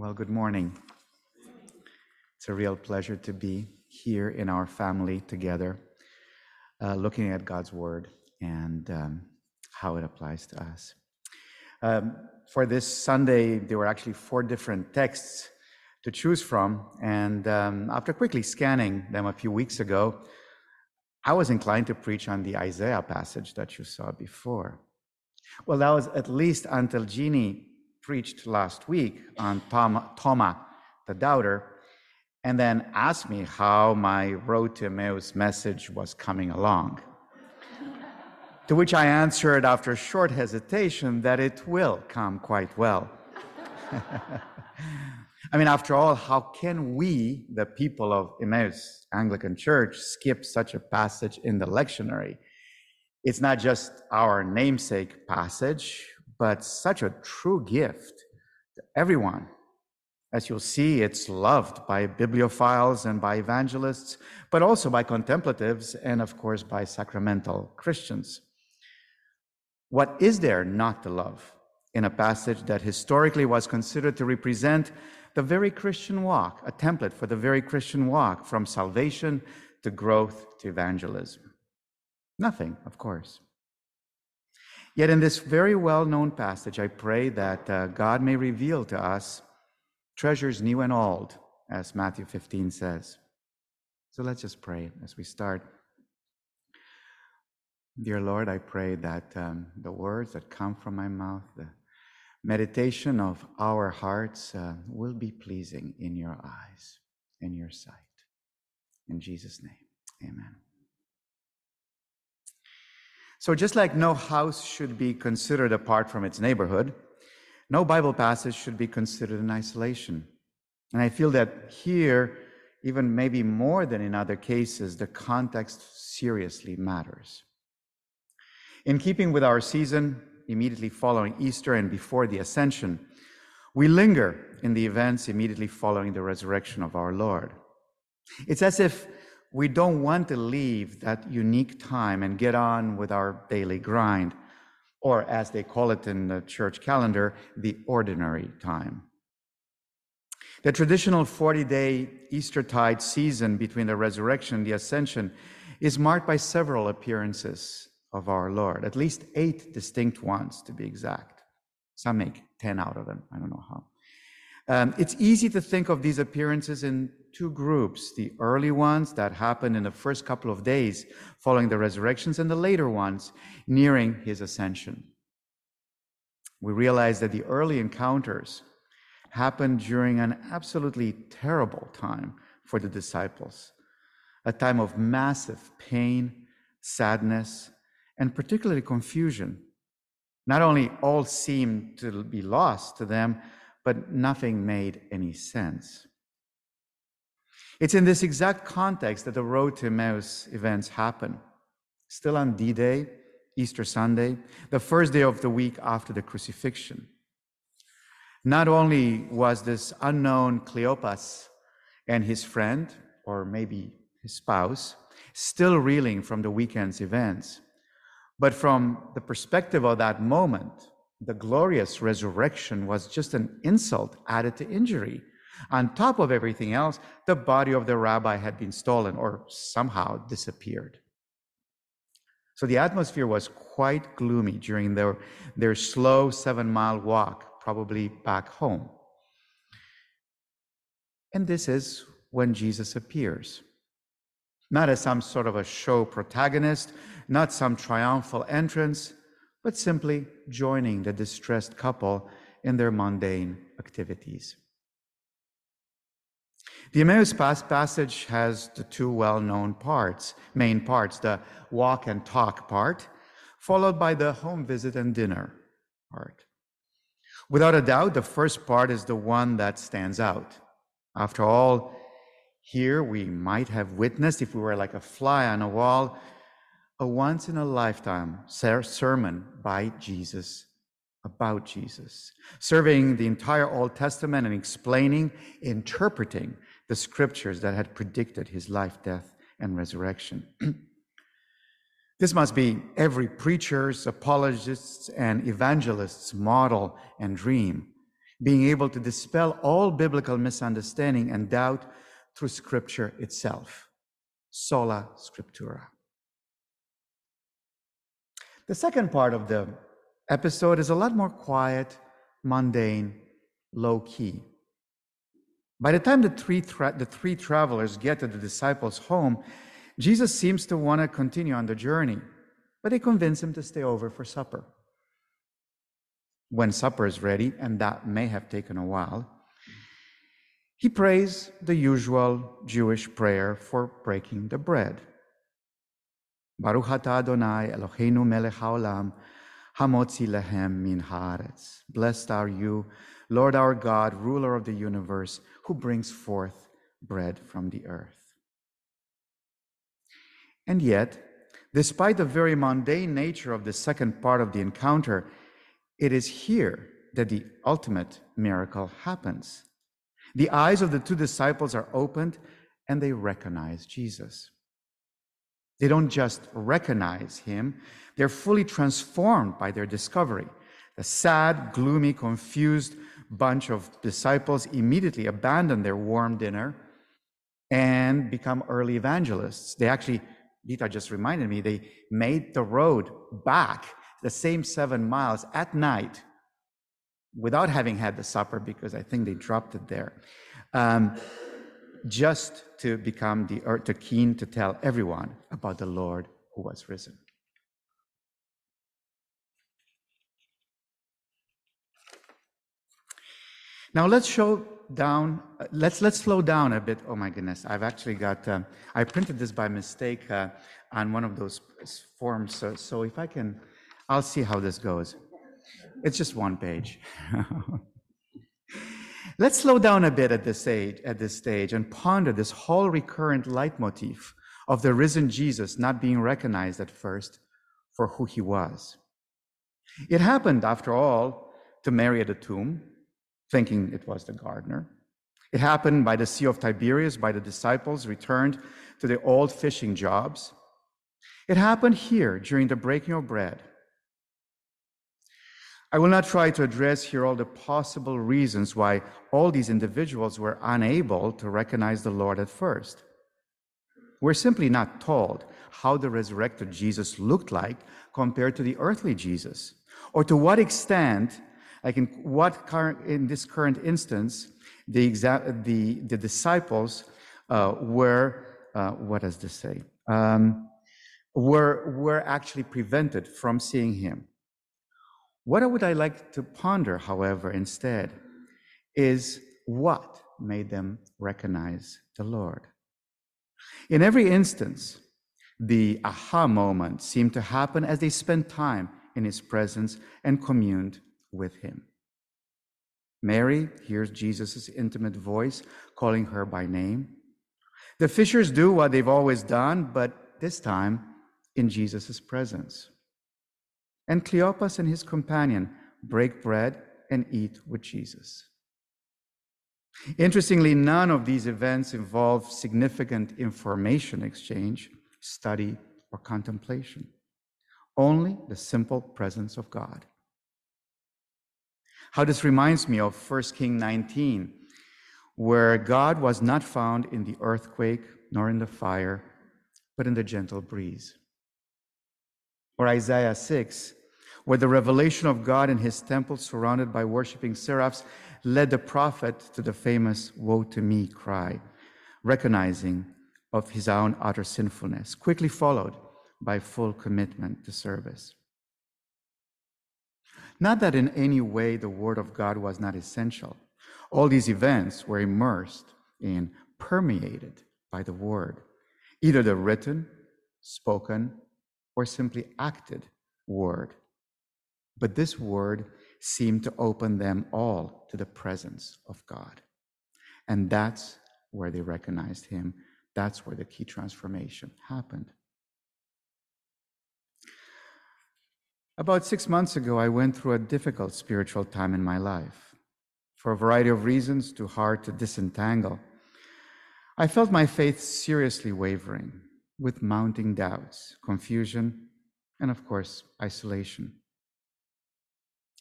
Well, good morning. It's a real pleasure to be here in our family together, uh, looking at God's Word and um, how it applies to us. Um, for this Sunday, there were actually four different texts to choose from, and um, after quickly scanning them a few weeks ago, I was inclined to preach on the Isaiah passage that you saw before. Well, that was at least until Jeannie preached last week on Tom, Thomas the doubter, and then asked me how my Road to Emmaus message was coming along. to which I answered after a short hesitation that it will come quite well. I mean, after all, how can we, the people of Emmaus Anglican Church, skip such a passage in the lectionary? It's not just our namesake passage, but such a true gift to everyone. As you'll see, it's loved by bibliophiles and by evangelists, but also by contemplatives and, of course, by sacramental Christians. What is there not to love in a passage that historically was considered to represent the very Christian walk, a template for the very Christian walk from salvation to growth to evangelism? Nothing, of course. Yet in this very well known passage, I pray that uh, God may reveal to us treasures new and old, as Matthew 15 says. So let's just pray as we start. Dear Lord, I pray that um, the words that come from my mouth, the meditation of our hearts, uh, will be pleasing in your eyes, in your sight. In Jesus' name, amen. So, just like no house should be considered apart from its neighborhood, no Bible passage should be considered in isolation. And I feel that here, even maybe more than in other cases, the context seriously matters. In keeping with our season, immediately following Easter and before the Ascension, we linger in the events immediately following the resurrection of our Lord. It's as if we don't want to leave that unique time and get on with our daily grind, or as they call it in the church calendar, the ordinary time. The traditional 40 day Eastertide season between the resurrection and the ascension is marked by several appearances of our Lord, at least eight distinct ones to be exact. Some make 10 out of them. I don't know how. Um, it's easy to think of these appearances in two groups the early ones that happened in the first couple of days following the resurrections, and the later ones nearing his ascension. We realize that the early encounters happened during an absolutely terrible time for the disciples, a time of massive pain, sadness, and particularly confusion. Not only all seemed to be lost to them, but nothing made any sense. It's in this exact context that the Road to Emmaus events happen. Still on D Day, Easter Sunday, the first day of the week after the crucifixion. Not only was this unknown Cleopas and his friend, or maybe his spouse, still reeling from the weekend's events, but from the perspective of that moment, the glorious resurrection was just an insult added to injury on top of everything else, the body of the rabbi had been stolen or somehow disappeared. So the atmosphere was quite gloomy during their, their slow seven mile walk, probably back home. And this is when Jesus appears. Not as some sort of a show protagonist, not some triumphal entrance, but simply joining the distressed couple in their mundane activities. The Emmaus passage has the two well known parts, main parts, the walk and talk part, followed by the home visit and dinner part. Without a doubt, the first part is the one that stands out. After all, here we might have witnessed, if we were like a fly on a wall, a once in a lifetime sermon by Jesus about Jesus, serving the entire Old Testament and explaining, interpreting the scriptures that had predicted his life, death, and resurrection. this must be every preacher's, apologist's, and evangelist's model and dream being able to dispel all biblical misunderstanding and doubt through Scripture itself. Sola Scriptura. The second part of the episode is a lot more quiet, mundane, low key. By the time the three, tra- the three travelers get to the disciples' home, Jesus seems to want to continue on the journey, but they convince him to stay over for supper. When supper is ready, and that may have taken a while, he prays the usual Jewish prayer for breaking the bread. Baruch atah Adonai Eloheinu melech haolam, hamotzi lehem min haaretz. Blessed are you, Lord our God, ruler of the universe, who brings forth bread from the earth. And yet, despite the very mundane nature of the second part of the encounter, it is here that the ultimate miracle happens. The eyes of the two disciples are opened and they recognize Jesus. They don't just recognize him, they're fully transformed by their discovery. The sad, gloomy, confused bunch of disciples immediately abandon their warm dinner and become early evangelists. They actually, Dita just reminded me, they made the road back the same seven miles at night without having had the supper because I think they dropped it there, um, just to become the or to keen to tell everyone about the Lord who was risen. Now let's show down. Let's let's slow down a bit. Oh my goodness! I've actually got. Um, I printed this by mistake uh, on one of those forms. So, so if I can, I'll see how this goes. It's just one page. let's slow down a bit at this stage. At this stage, and ponder this whole recurrent leitmotif of the risen Jesus not being recognized at first for who he was. It happened, after all, to Mary at the tomb thinking it was the gardener. It happened by the Sea of Tiberias, by the disciples returned to their old fishing jobs. It happened here during the breaking of bread. I will not try to address here all the possible reasons why all these individuals were unable to recognize the Lord at first. We're simply not told how the resurrected Jesus looked like compared to the earthly Jesus, or to what extent like in what current, in this current instance, the, exa- the, the disciples uh, were, uh, what does this say? Um, were, were actually prevented from seeing him. What would I like to ponder, however, instead, is what made them recognize the Lord. In every instance, the aha moment seemed to happen as they spent time in his presence and communed with him. Mary hears Jesus' intimate voice calling her by name. The fishers do what they've always done, but this time in Jesus' presence. And Cleopas and his companion break bread and eat with Jesus. Interestingly, none of these events involve significant information exchange, study, or contemplation. Only the simple presence of God. How this reminds me of 1 King 19, where God was not found in the earthquake nor in the fire, but in the gentle breeze. Or Isaiah 6, where the revelation of God in his temple, surrounded by worshiping seraphs, led the prophet to the famous Woe to me cry, recognizing of his own utter sinfulness, quickly followed by full commitment to service. Not that in any way the Word of God was not essential. All these events were immersed in, permeated by the Word, either the written, spoken, or simply acted Word. But this Word seemed to open them all to the presence of God. And that's where they recognized Him. That's where the key transformation happened. About six months ago, I went through a difficult spiritual time in my life. For a variety of reasons, too hard to disentangle, I felt my faith seriously wavering with mounting doubts, confusion, and of course, isolation.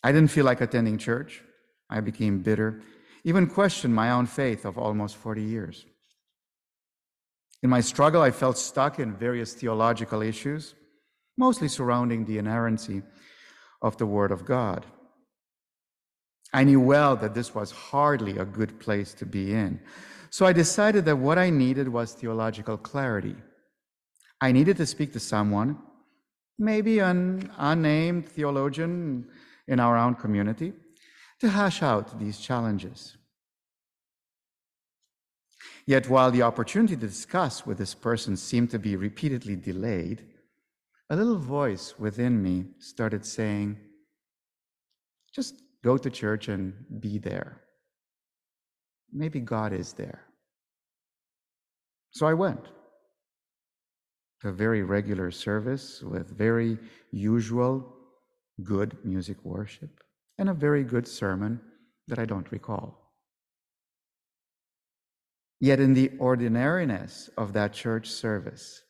I didn't feel like attending church. I became bitter, even questioned my own faith of almost 40 years. In my struggle, I felt stuck in various theological issues, mostly surrounding the inerrancy of the Word of God. I knew well that this was hardly a good place to be in. So I decided that what I needed was theological clarity. I needed to speak to someone, maybe an unnamed theologian in our own community, to hash out these challenges. Yet, while the opportunity to discuss with this person seemed to be repeatedly delayed, a little voice within me started saying, just go to church and be there. Maybe God is there. So I went to a very regular service with very usual good music worship and a very good sermon that I don't recall. Yet, in the ordinariness of that church service,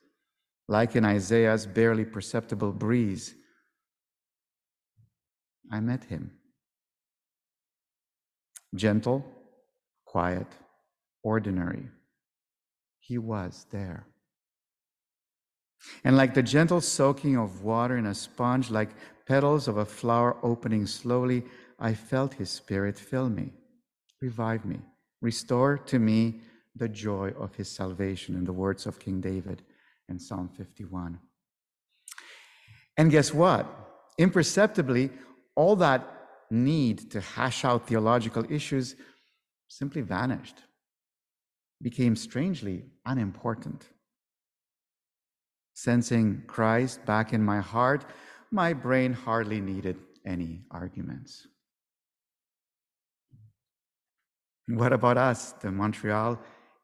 like in Isaiah's barely perceptible breeze, I met him. Gentle, quiet, ordinary. He was there. And like the gentle soaking of water in a sponge, like petals of a flower opening slowly, I felt his spirit fill me, revive me, restore to me the joy of his salvation, in the words of King David in Psalm 51. And guess what? Imperceptibly, all that need to hash out theological issues simply vanished, became strangely unimportant. Sensing Christ back in my heart, my brain hardly needed any arguments. What about us, the Montreal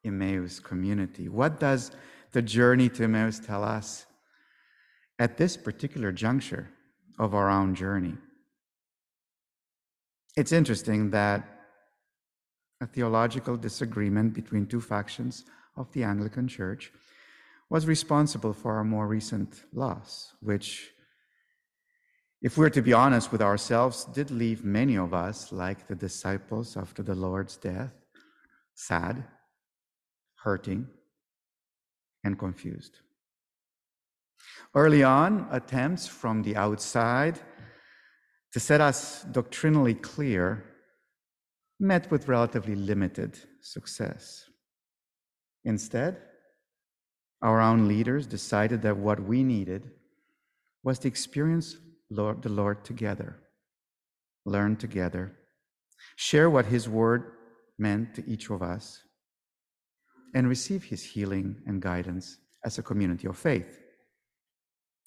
Emmaus community? What does the journey to Emmaus tell us at this particular juncture of our own journey? It's interesting that a theological disagreement between two factions of the Anglican Church was responsible for our more recent loss, which, if we're to be honest with ourselves, did leave many of us, like the disciples after the Lord's death, sad, hurting, and confused. Early on, attempts from the outside to set us doctrinally clear met with relatively limited success. Instead, our own leaders decided that what we needed was to experience Lord, the Lord together, learn together, share what His Word meant to each of us, and receive His healing and guidance as a community of faith.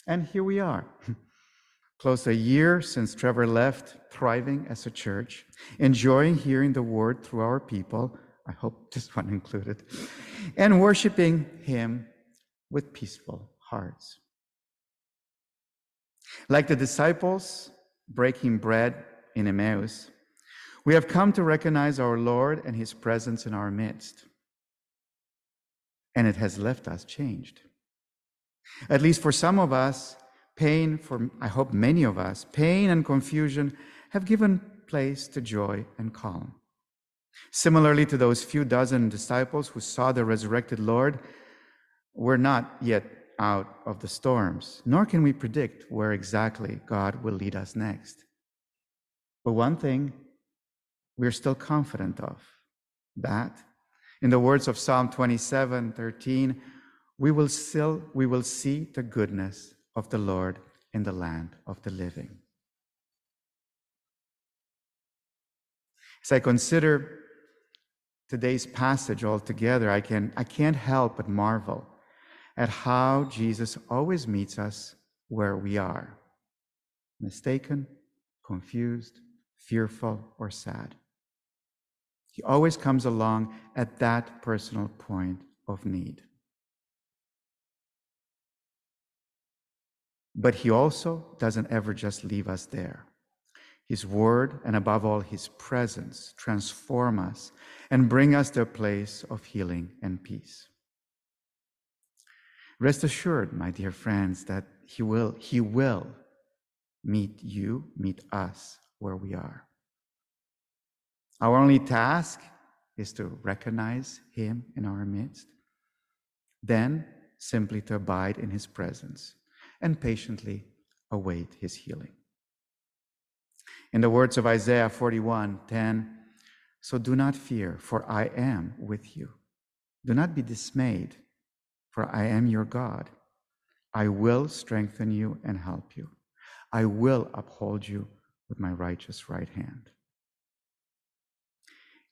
And here we are. Close a year since Trevor left, thriving as a church, enjoying hearing the word through our people, I hope this one included, and worshiping Him with peaceful hearts. Like the disciples breaking bread in Emmaus, we have come to recognize our Lord and His presence in our midst. And it has left us changed. At least for some of us, Pain, for I hope many of us, pain and confusion have given place to joy and calm. Similarly to those few dozen disciples who saw the resurrected Lord, we're not yet out of the storms, nor can we predict where exactly God will lead us next. But one thing we're still confident of that, in the words of Psalm 27 13, we will still we will see the goodness of the Lord in the land of the living. As I consider today's passage altogether, I, can, I can't help but marvel at how Jesus always meets us where we are mistaken, confused, fearful, or sad. He always comes along at that personal point of need. But He also doesn't ever just leave us there. His word, and above all, His presence, transform us and bring us to a place of healing and peace. Rest assured, my dear friends, that He will, He will meet you, meet us where we are. Our only task is to recognize Him in our midst, then simply to abide in His presence and patiently await His healing. In the words of Isaiah 41 10, so do not fear, for I am with you. Do not be dismayed, for I am your God. I will strengthen you and help you. I will uphold you with my righteous right hand.